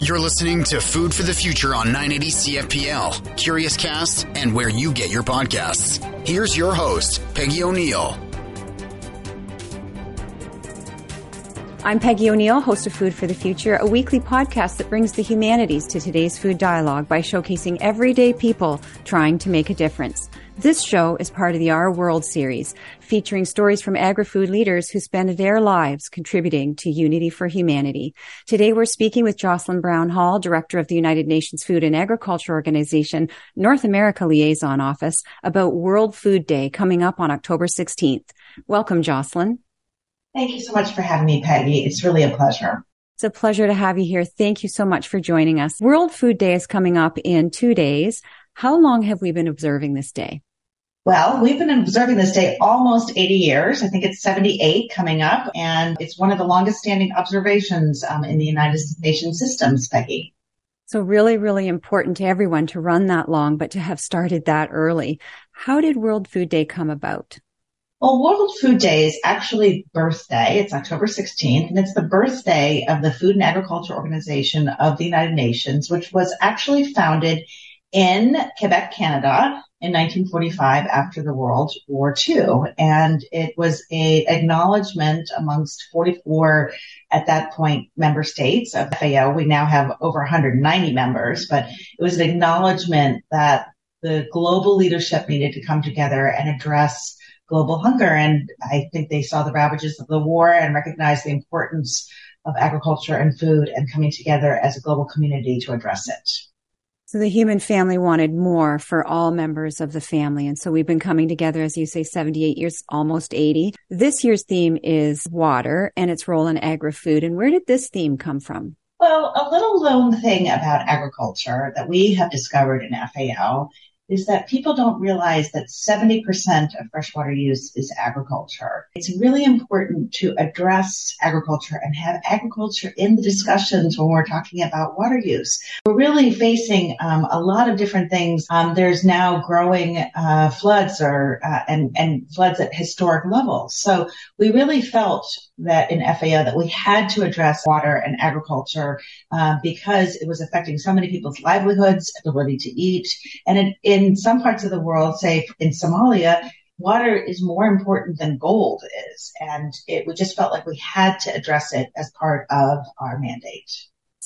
You're listening to Food for the Future on 980 CFPL, Curious Cast, and where you get your podcasts. Here's your host, Peggy O'Neill. I'm Peggy O'Neill, host of Food for the Future, a weekly podcast that brings the humanities to today's food dialogue by showcasing everyday people trying to make a difference. This show is part of the Our World series, featuring stories from agri-food leaders who spend their lives contributing to unity for humanity. Today we're speaking with Jocelyn Brown Hall, Director of the United Nations Food and Agriculture Organization North America Liaison Office, about World Food Day coming up on October 16th. Welcome, Jocelyn. Thank you so much for having me, Peggy. It's really a pleasure. It's a pleasure to have you here. Thank you so much for joining us. World Food Day is coming up in two days. How long have we been observing this day? Well, we've been observing this day almost 80 years. I think it's 78 coming up, and it's one of the longest standing observations um, in the United Nations systems, Peggy. So really, really important to everyone to run that long, but to have started that early. How did World Food Day come about? Well, World Food Day is actually birthday. It's October 16th, and it's the birthday of the Food and Agriculture Organization of the United Nations, which was actually founded in Quebec, Canada in 1945 after the World War II. And it was a acknowledgement amongst 44 at that point member states of FAO. We now have over 190 members, but it was an acknowledgement that the global leadership needed to come together and address global hunger. And I think they saw the ravages of the war and recognized the importance of agriculture and food and coming together as a global community to address it. So the human family wanted more for all members of the family. And so we've been coming together, as you say, 78 years, almost 80. This year's theme is water and its role in agri-food. And where did this theme come from? Well, a little known thing about agriculture that we have discovered in FAO is that people don't realize that 70% of freshwater use is agriculture. It's really important to address agriculture and have agriculture in the discussions when we're talking about water use. We're really facing um, a lot of different things. Um, there's now growing uh, floods or uh, and and floods at historic levels. So we really felt that in FAO that we had to address water and agriculture uh, because it was affecting so many people's livelihoods, ability to eat, and it, in some parts of the world, say in Somalia, water is more important than gold is, and it we just felt like we had to address it as part of our mandate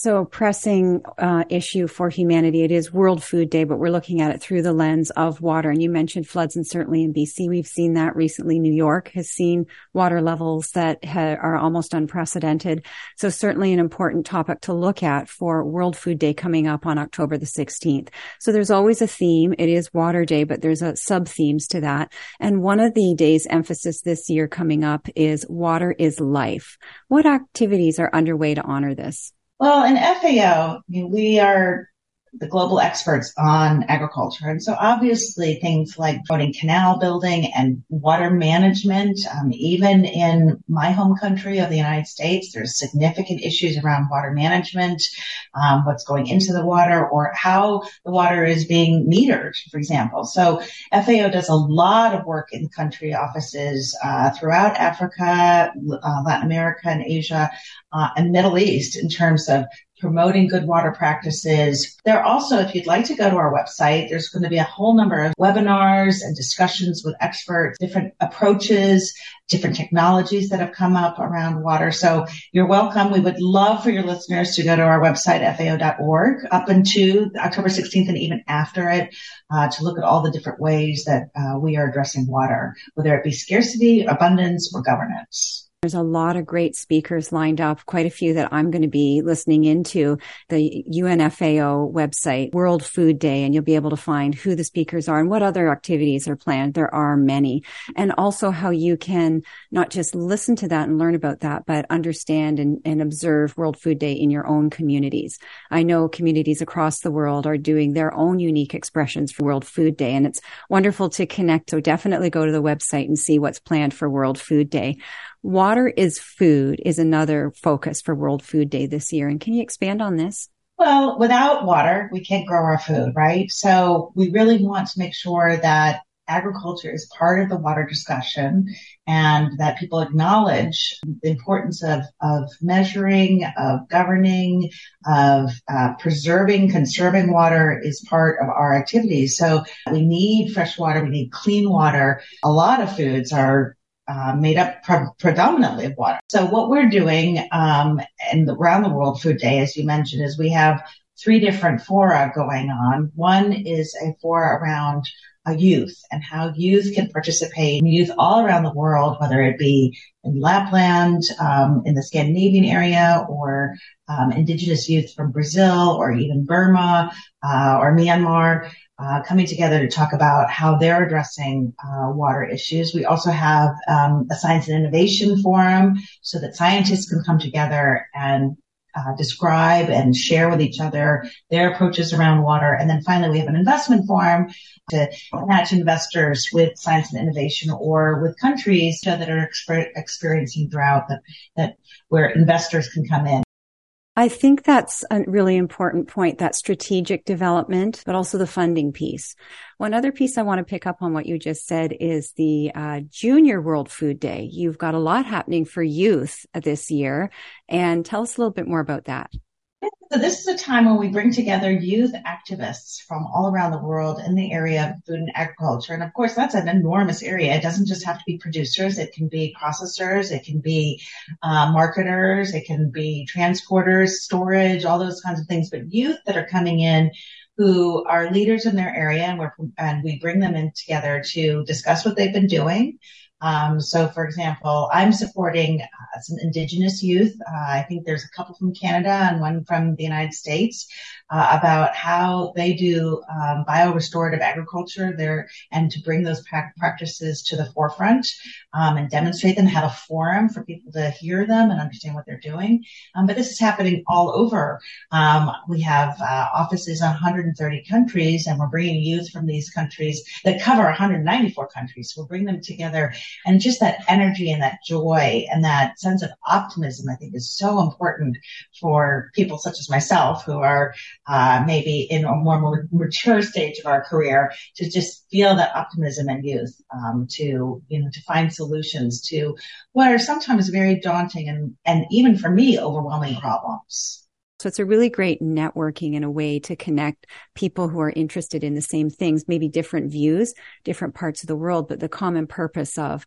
so pressing uh, issue for humanity. It is World Food Day, but we're looking at it through the lens of water. And you mentioned floods, and certainly in BC, we've seen that recently. New York has seen water levels that ha- are almost unprecedented. So certainly an important topic to look at for World Food Day coming up on October the 16th. So there's always a theme. It is Water Day, but there's a sub themes to that. And one of the day's emphasis this year coming up is water is life. What activities are underway to honor this? Well, in FAO, I mean, we are the global experts on agriculture. And so obviously things like promoting canal building and water management, um, even in my home country of the United States, there's significant issues around water management, um, what's going into the water or how the water is being metered, for example. So FAO does a lot of work in country offices uh, throughout Africa, uh, Latin America and Asia, uh, and Middle East in terms of promoting good water practices. There also, if you'd like to go to our website, there's going to be a whole number of webinars and discussions with experts, different approaches, different technologies that have come up around water. So you're welcome. We would love for your listeners to go to our website, fao.org, up until October 16th and even after it, uh, to look at all the different ways that uh, we are addressing water, whether it be scarcity, abundance, or governance. There's a lot of great speakers lined up, quite a few that I'm going to be listening into the UNFAO website, World Food Day, and you'll be able to find who the speakers are and what other activities are planned. There are many. And also how you can not just listen to that and learn about that, but understand and, and observe World Food Day in your own communities. I know communities across the world are doing their own unique expressions for World Food Day, and it's wonderful to connect. So definitely go to the website and see what's planned for World Food Day. Water is food is another focus for World Food Day this year. And can you expand on this? Well, without water, we can't grow our food, right? So we really want to make sure that agriculture is part of the water discussion and that people acknowledge the importance of, of measuring, of governing, of uh, preserving, conserving water is part of our activities. So we need fresh water. We need clean water. A lot of foods are uh, made up pre- predominantly of water. So what we're doing um, and around the World Food Day, as you mentioned, is we have three different fora going on. One is a fora around uh, youth and how youth can participate. Youth all around the world, whether it be in Lapland, um, in the Scandinavian area, or um, indigenous youth from Brazil, or even Burma uh, or Myanmar, uh, coming together to talk about how they're addressing uh, water issues. We also have um, a science and innovation forum so that scientists can come together and uh, describe and share with each other their approaches around water. And then finally, we have an investment forum to match investors with science and innovation or with countries that are exper- experiencing drought that, that where investors can come in. I think that's a really important point, that strategic development, but also the funding piece. One other piece I want to pick up on what you just said is the uh, Junior World Food Day. You've got a lot happening for youth this year. And tell us a little bit more about that. So this is a time when we bring together youth activists from all around the world in the area of food and agriculture. And of course, that's an enormous area. It doesn't just have to be producers. It can be processors. It can be uh, marketers. It can be transporters, storage, all those kinds of things. But youth that are coming in who are leaders in their area and, and we bring them in together to discuss what they've been doing, um, so, for example, I'm supporting uh, some Indigenous youth. Uh, I think there's a couple from Canada and one from the United States uh, about how they do um, biorestorative agriculture there, and to bring those pra- practices to the forefront um, and demonstrate them. Have a forum for people to hear them and understand what they're doing. Um, but this is happening all over. Um, we have uh, offices in 130 countries, and we're bringing youth from these countries that cover 194 countries. We'll bring them together and just that energy and that joy and that sense of optimism, I think is so important for people such as myself who are uh, maybe in a more mature stage of our career to just feel that optimism and youth, um, to, you know, to find solutions to what are sometimes very daunting and, and even for me, overwhelming problems. So it's a really great networking and a way to connect people who are interested in the same things, maybe different views, different parts of the world, but the common purpose of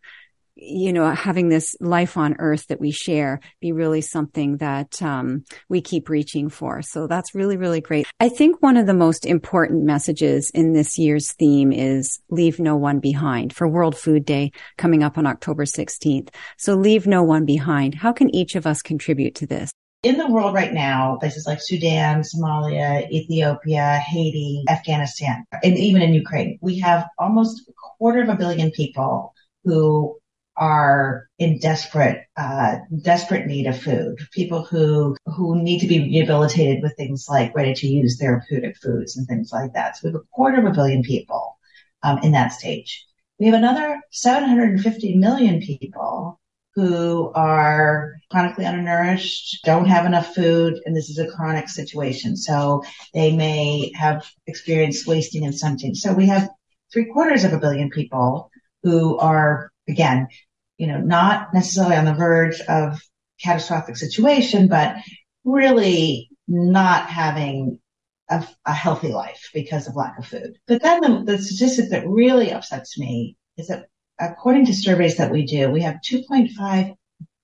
you know, having this life on earth that we share be really something that um, we keep reaching for. So that's really, really great. I think one of the most important messages in this year's theme is leave no one behind for World Food Day coming up on October 16th. So leave no one behind. How can each of us contribute to this? In the world right now, places like Sudan, Somalia, Ethiopia, Haiti, Afghanistan, and even in Ukraine, we have almost a quarter of a billion people who are in desperate, uh, desperate need of food. People who, who need to be rehabilitated with things like ready to use therapeutic foods and things like that. So we have a quarter of a billion people, um, in that stage. We have another 750 million people who are chronically undernourished, don't have enough food, and this is a chronic situation. So they may have experienced wasting and stunting. So we have three quarters of a billion people who are, again, you know, not necessarily on the verge of catastrophic situation, but really not having a, a healthy life because of lack of food. But then the, the statistic that really upsets me is that according to surveys that we do, we have 2.5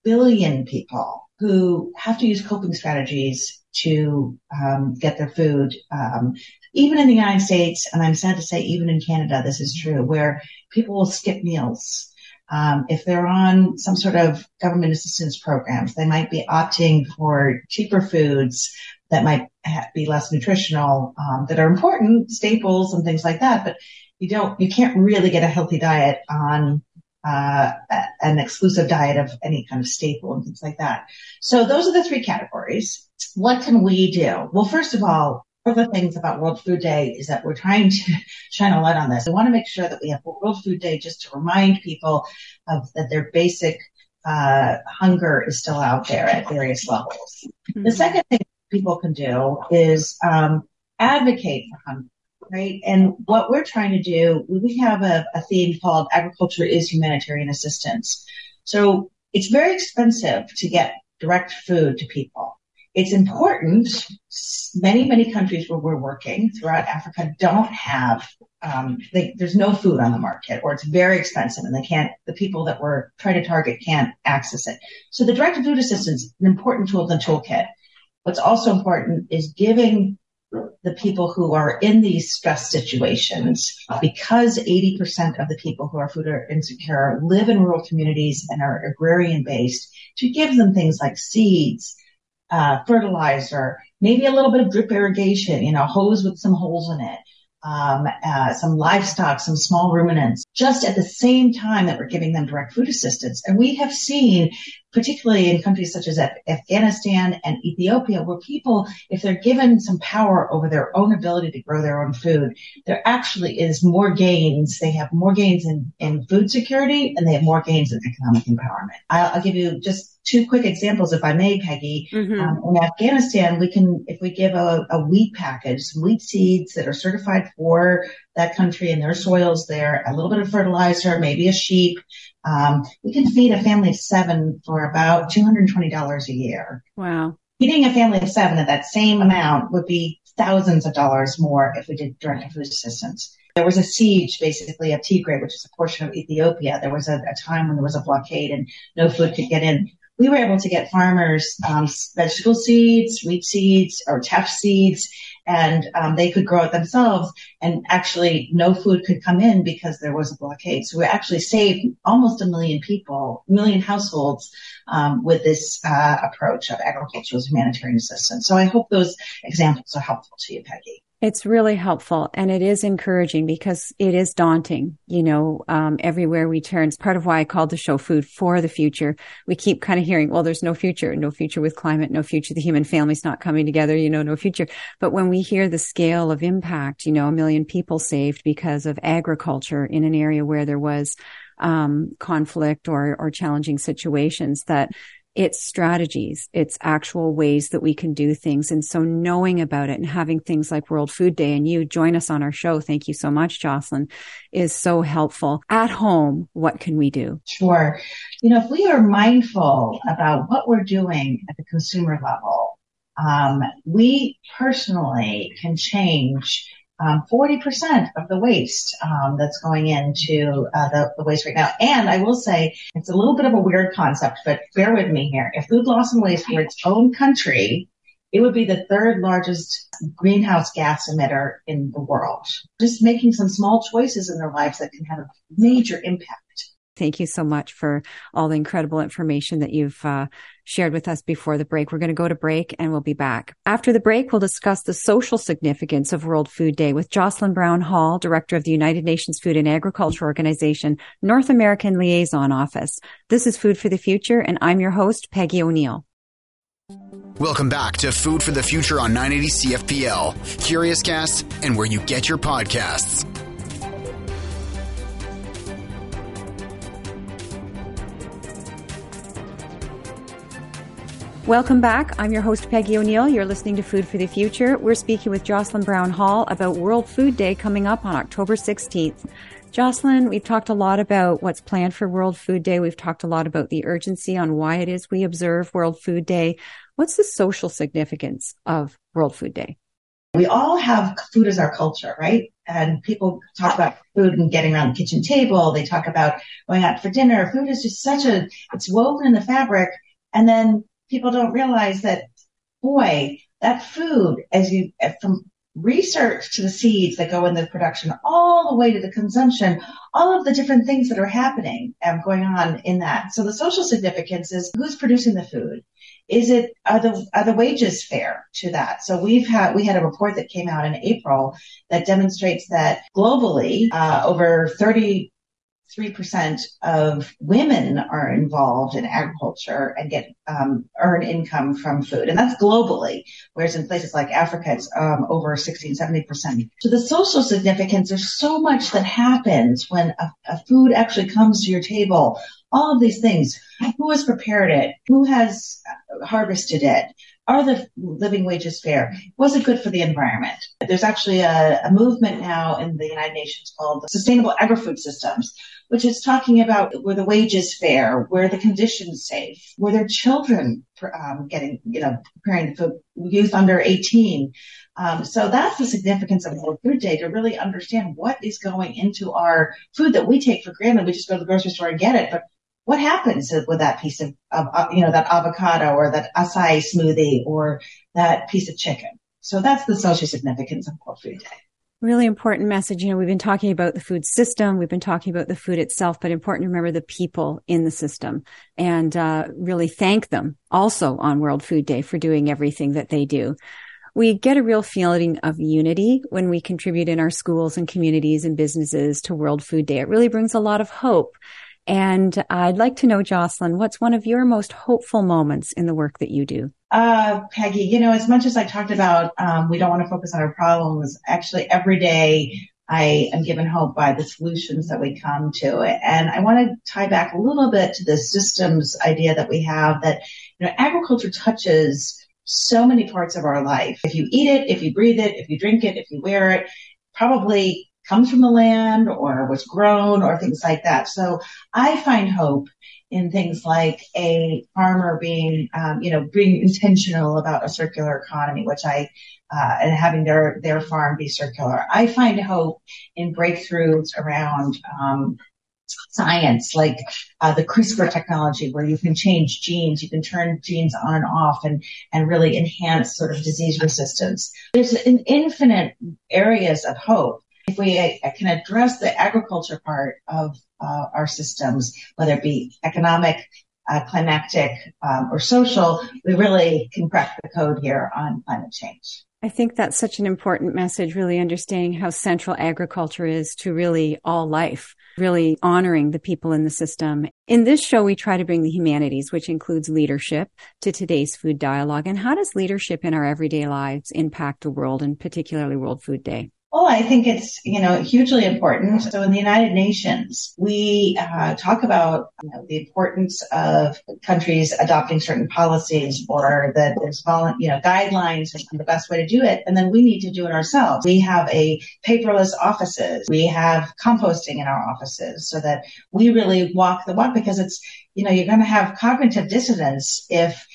billion people who have to use coping strategies to um, get their food. Um, even in the United States, and I'm sad to say, even in Canada, this is true, where people will skip meals. Um, if they're on some sort of government assistance programs, they might be opting for cheaper foods that might be less nutritional, um, that are important, staples and things like that. But you don't, you can't really get a healthy diet on uh, an exclusive diet of any kind of staple and things like that. So those are the three categories. What can we do? Well, first of all, one of the things about World Food Day is that we're trying to shine a light on this. I want to make sure that we have World Food Day just to remind people of that their basic uh, hunger is still out there at various levels. Mm-hmm. The second thing people can do is um, advocate for hunger right? And what we're trying to do, we have a, a theme called agriculture is humanitarian assistance. So it's very expensive to get direct food to people. It's important. Many, many countries where we're working throughout Africa don't have, um, they, there's no food on the market or it's very expensive and they can't, the people that we're trying to target can't access it. So the direct food assistance is an important tool in the toolkit. What's also important is giving the people who are in these stress situations, because 80% of the people who are food insecure live in rural communities and are agrarian based, to give them things like seeds, uh, fertilizer, maybe a little bit of drip irrigation, you know, hose with some holes in it, um, uh, some livestock, some small ruminants, just at the same time that we're giving them direct food assistance. And we have seen, particularly in countries such as Afghanistan and Ethiopia, where people, if they're given some power over their own ability to grow their own food, there actually is more gains. They have more gains in, in food security and they have more gains in economic empowerment. I'll, I'll give you just two quick examples, if I may, Peggy. Mm-hmm. Um, in Afghanistan, we can, if we give a, a, wheat package, some wheat seeds that are certified for that country and their soils there, a little bit of fertilizer, maybe a sheep, um, we can feed a family of seven for about $220 a year. Wow. Feeding a family of seven at that same amount would be thousands of dollars more if we did direct food assistance. There was a siege basically of Tigray, which is a portion of Ethiopia. There was a, a, time when there was a blockade and no food could get in we were able to get farmers um, vegetable seeds, wheat seeds, or teff seeds, and um, they could grow it themselves. And actually, no food could come in because there was a blockade. So we actually saved almost a million people, million households um, with this uh, approach of agricultural humanitarian assistance. So I hope those examples are helpful to you, Peggy. It's really helpful and it is encouraging because it is daunting, you know, um, everywhere we turn. It's part of why I called the show Food for the Future. We keep kind of hearing, well, there's no future, no future with climate, no future. The human family's not coming together, you know, no future. But when we hear the scale of impact, you know, a million people saved because of agriculture in an area where there was um, conflict or, or challenging situations that it's strategies. It's actual ways that we can do things. And so knowing about it and having things like World Food Day and you join us on our show. Thank you so much, Jocelyn is so helpful. At home, what can we do? Sure. You know, if we are mindful about what we're doing at the consumer level, um, we personally can change um, 40% of the waste um, that's going into uh, the, the, waste right now. And I will say it's a little bit of a weird concept, but bear with me here. If food loss and waste were its own country, it would be the third largest greenhouse gas emitter in the world. Just making some small choices in their lives that can have a major impact. Thank you so much for all the incredible information that you've uh, shared with us before the break. We're going to go to break and we'll be back. After the break, we'll discuss the social significance of World Food Day with Jocelyn Brown Hall, Director of the United Nations Food and Agriculture Organization, North American Liaison Office. This is Food for the Future, and I'm your host, Peggy O'Neill. Welcome back to Food for the Future on 980 CFPL, Curious Cast, and where you get your podcasts. Welcome back. I'm your host, Peggy O'Neill. You're listening to Food for the Future. We're speaking with Jocelyn Brown Hall about World Food Day coming up on October 16th. Jocelyn, we've talked a lot about what's planned for World Food Day. We've talked a lot about the urgency on why it is we observe World Food Day. What's the social significance of World Food Day? We all have food as our culture, right? And people talk about food and getting around the kitchen table. They talk about going out for dinner. Food is just such a, it's woven in the fabric. And then people don't realize that, boy, that food, as you, from research to the seeds that go in the production, all the way to the consumption, all of the different things that are happening and um, going on in that. So the social significance is who's producing the food? Is it are the are the wages fair to that? So we've had we had a report that came out in April that demonstrates that globally, uh, over 30 3% of women are involved in agriculture and get um, earn income from food. And that's globally, whereas in places like Africa, it's um, over 16, 70%. So the social significance, there's so much that happens when a, a food actually comes to your table. All of these things. Who has prepared it? Who has harvested it? Are the living wages fair? Was it good for the environment? There's actually a, a movement now in the United Nations called the Sustainable Agri-Food Systems, which is talking about were the wages fair, were the conditions safe, were there children um, getting, you know, preparing for youth under 18. Um, so that's the significance of World Food Day to really understand what is going into our food that we take for granted. We just go to the grocery store and get it, but what happens with that piece of, of, you know, that avocado or that acai smoothie or that piece of chicken? So that's the social significance of World Food Day. Really important message. You know, we've been talking about the food system. We've been talking about the food itself, but important to remember the people in the system and uh, really thank them also on World Food Day for doing everything that they do. We get a real feeling of unity when we contribute in our schools and communities and businesses to World Food Day. It really brings a lot of hope and I'd like to know, Jocelyn, what's one of your most hopeful moments in the work that you do? Uh, Peggy, you know, as much as I talked about, um, we don't want to focus on our problems. Actually, every day I am given hope by the solutions that we come to. And I want to tie back a little bit to the systems idea that we have that, you know, agriculture touches so many parts of our life. If you eat it, if you breathe it, if you drink it, if you wear it, probably comes from the land or was grown or things like that. So I find hope in things like a farmer being, um, you know, being intentional about a circular economy, which I, uh, and having their, their farm be circular. I find hope in breakthroughs around, um, science, like uh, the CRISPR technology, where you can change genes, you can turn genes on and off, and and really enhance sort of disease resistance. There's an infinite areas of hope, if we uh, can address the agriculture part of uh, our systems, whether it be economic, uh, climatic, um, or social, we really can crack the code here on climate change. I think that's such an important message, really understanding how central agriculture is to really all life, really honoring the people in the system. In this show, we try to bring the humanities, which includes leadership, to today's food dialogue. And how does leadership in our everyday lives impact the world and particularly World Food Day? Well, I think it's, you know, hugely important. So in the United Nations, we uh, talk about you know, the importance of countries adopting certain policies or that there's, you know, guidelines the best way to do it. And then we need to do it ourselves. We have a paperless offices. We have composting in our offices so that we really walk the walk because it's, you know, you're going to have cognitive dissonance if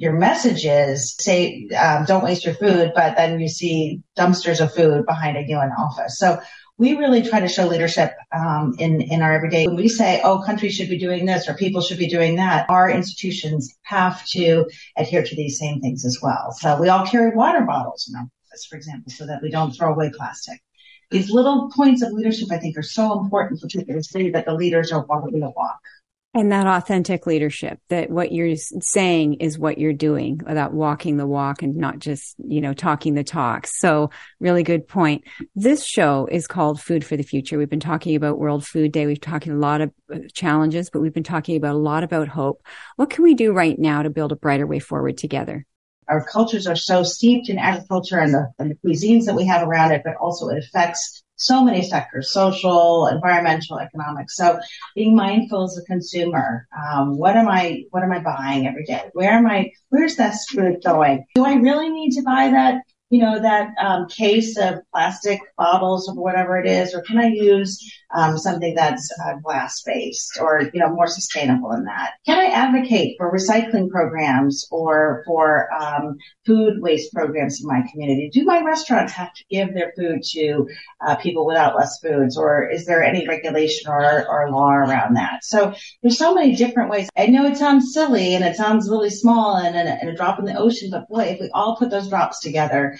your message is say um, don't waste your food, but then you see dumpsters of food behind a UN office. So we really try to show leadership um, in in our everyday. When we say, "Oh, countries should be doing this" or "People should be doing that," our institutions have to adhere to these same things as well. So we all carry water bottles in our office, for example, so that we don't throw away plastic. These little points of leadership, I think, are so important for people to see that the leaders are walking the walk. And that authentic leadership, that what you're saying is what you're doing, without walking the walk and not just, you know, talking the talk. So really good point. This show is called Food for the Future. We've been talking about World Food Day. We've talking a lot of uh, challenges, but we've been talking about a lot about hope. What can we do right now to build a brighter way forward together? Our cultures are so steeped in agriculture and the, and the cuisines that we have around it, but also it affects so many sectors, social, environmental, economic. So being mindful as a consumer, um, what am I, what am I buying every day? Where am I, where's that food going? Do I really need to buy that you know, that um, case of plastic bottles or whatever it is, or can I use um, something that's uh, glass based or you know more sustainable than that? Can I advocate for recycling programs or for um, food waste programs in my community? Do my restaurants have to give their food to uh, people without less foods, or is there any regulation or, or law around that? So there's so many different ways. I know it sounds silly and it sounds really small and, and, and a drop in the ocean, but boy, if we all put those drops together,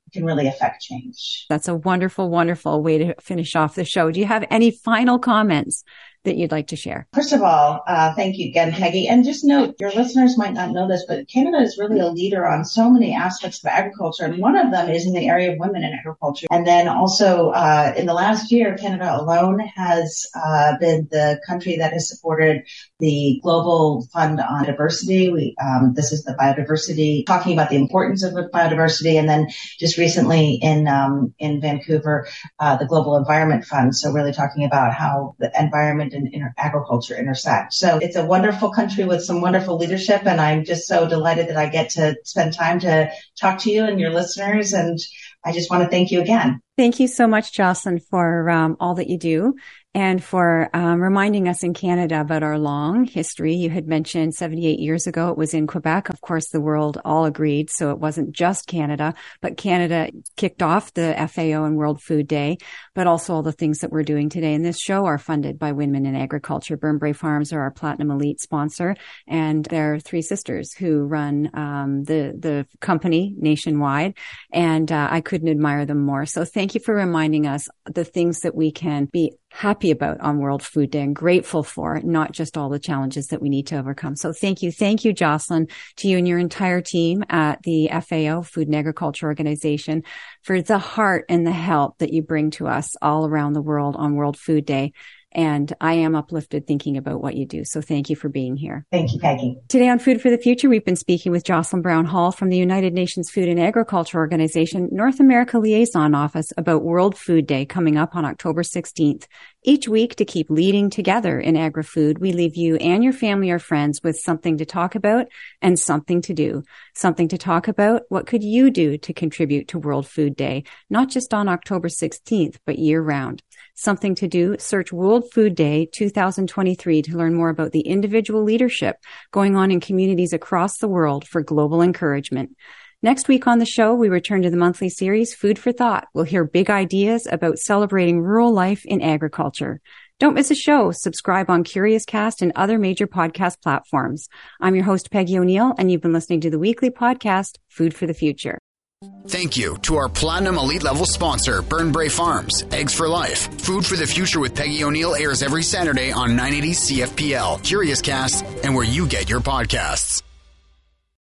can really affect change. That's a wonderful, wonderful way to finish off the show. Do you have any final comments that you'd like to share? First of all, uh, thank you again, Peggy. And just note, your listeners might not know this, but Canada is really a leader on so many aspects of agriculture. And one of them is in the area of women in agriculture. And then also, uh, in the last year, Canada alone has uh, been the country that has supported the Global Fund on Diversity. We, um, this is the biodiversity, talking about the importance of biodiversity. And then just recently in, um, in Vancouver, uh, the Global Environment Fund. So really talking about how the environment and inter- agriculture intersect. So it's a wonderful country with some wonderful leadership. And I'm just so delighted that I get to spend time to talk to you and your listeners. And I just want to thank you again. Thank you so much, Jocelyn, for um, all that you do and for um, reminding us in Canada about our long history. You had mentioned 78 years ago it was in Quebec. Of course, the world all agreed, so it wasn't just Canada, but Canada kicked off the FAO and World Food Day, but also all the things that we're doing today in this show are funded by Women in Agriculture. Burnbrae Farms are our Platinum Elite sponsor, and they're three sisters who run um, the the company nationwide, and uh, I couldn't admire them more. So thank you for reminding us the things that we can be happy about on World Food Day and grateful for, not just all the challenges that we need to overcome. So thank you. Thank you, Jocelyn, to you and your entire team at the FAO, Food and Agriculture Organization, for the heart and the help that you bring to us all around the world on World Food Day. And I am uplifted thinking about what you do. So thank you for being here. Thank you, Peggy. Today on Food for the Future, we've been speaking with Jocelyn Brown Hall from the United Nations Food and Agriculture Organization North America Liaison Office about World Food Day coming up on October 16th. Each week to keep leading together in agri-food, we leave you and your family or friends with something to talk about and something to do. Something to talk about. What could you do to contribute to World Food Day? Not just on October 16th, but year round something to do, search World Food Day 2023 to learn more about the individual leadership going on in communities across the world for global encouragement. Next week on the show, we return to the monthly series Food for Thought. We'll hear big ideas about celebrating rural life in agriculture. Don't miss a show. Subscribe on Curious Cast and other major podcast platforms. I'm your host, Peggy O'Neill, and you've been listening to the weekly podcast, Food for the Future. Thank you to our Platinum Elite Level sponsor, Burn Burnbrae Farms, Eggs for Life. Food for the Future with Peggy O'Neill airs every Saturday on 980 CFPL, Curious Cast, and where you get your podcasts.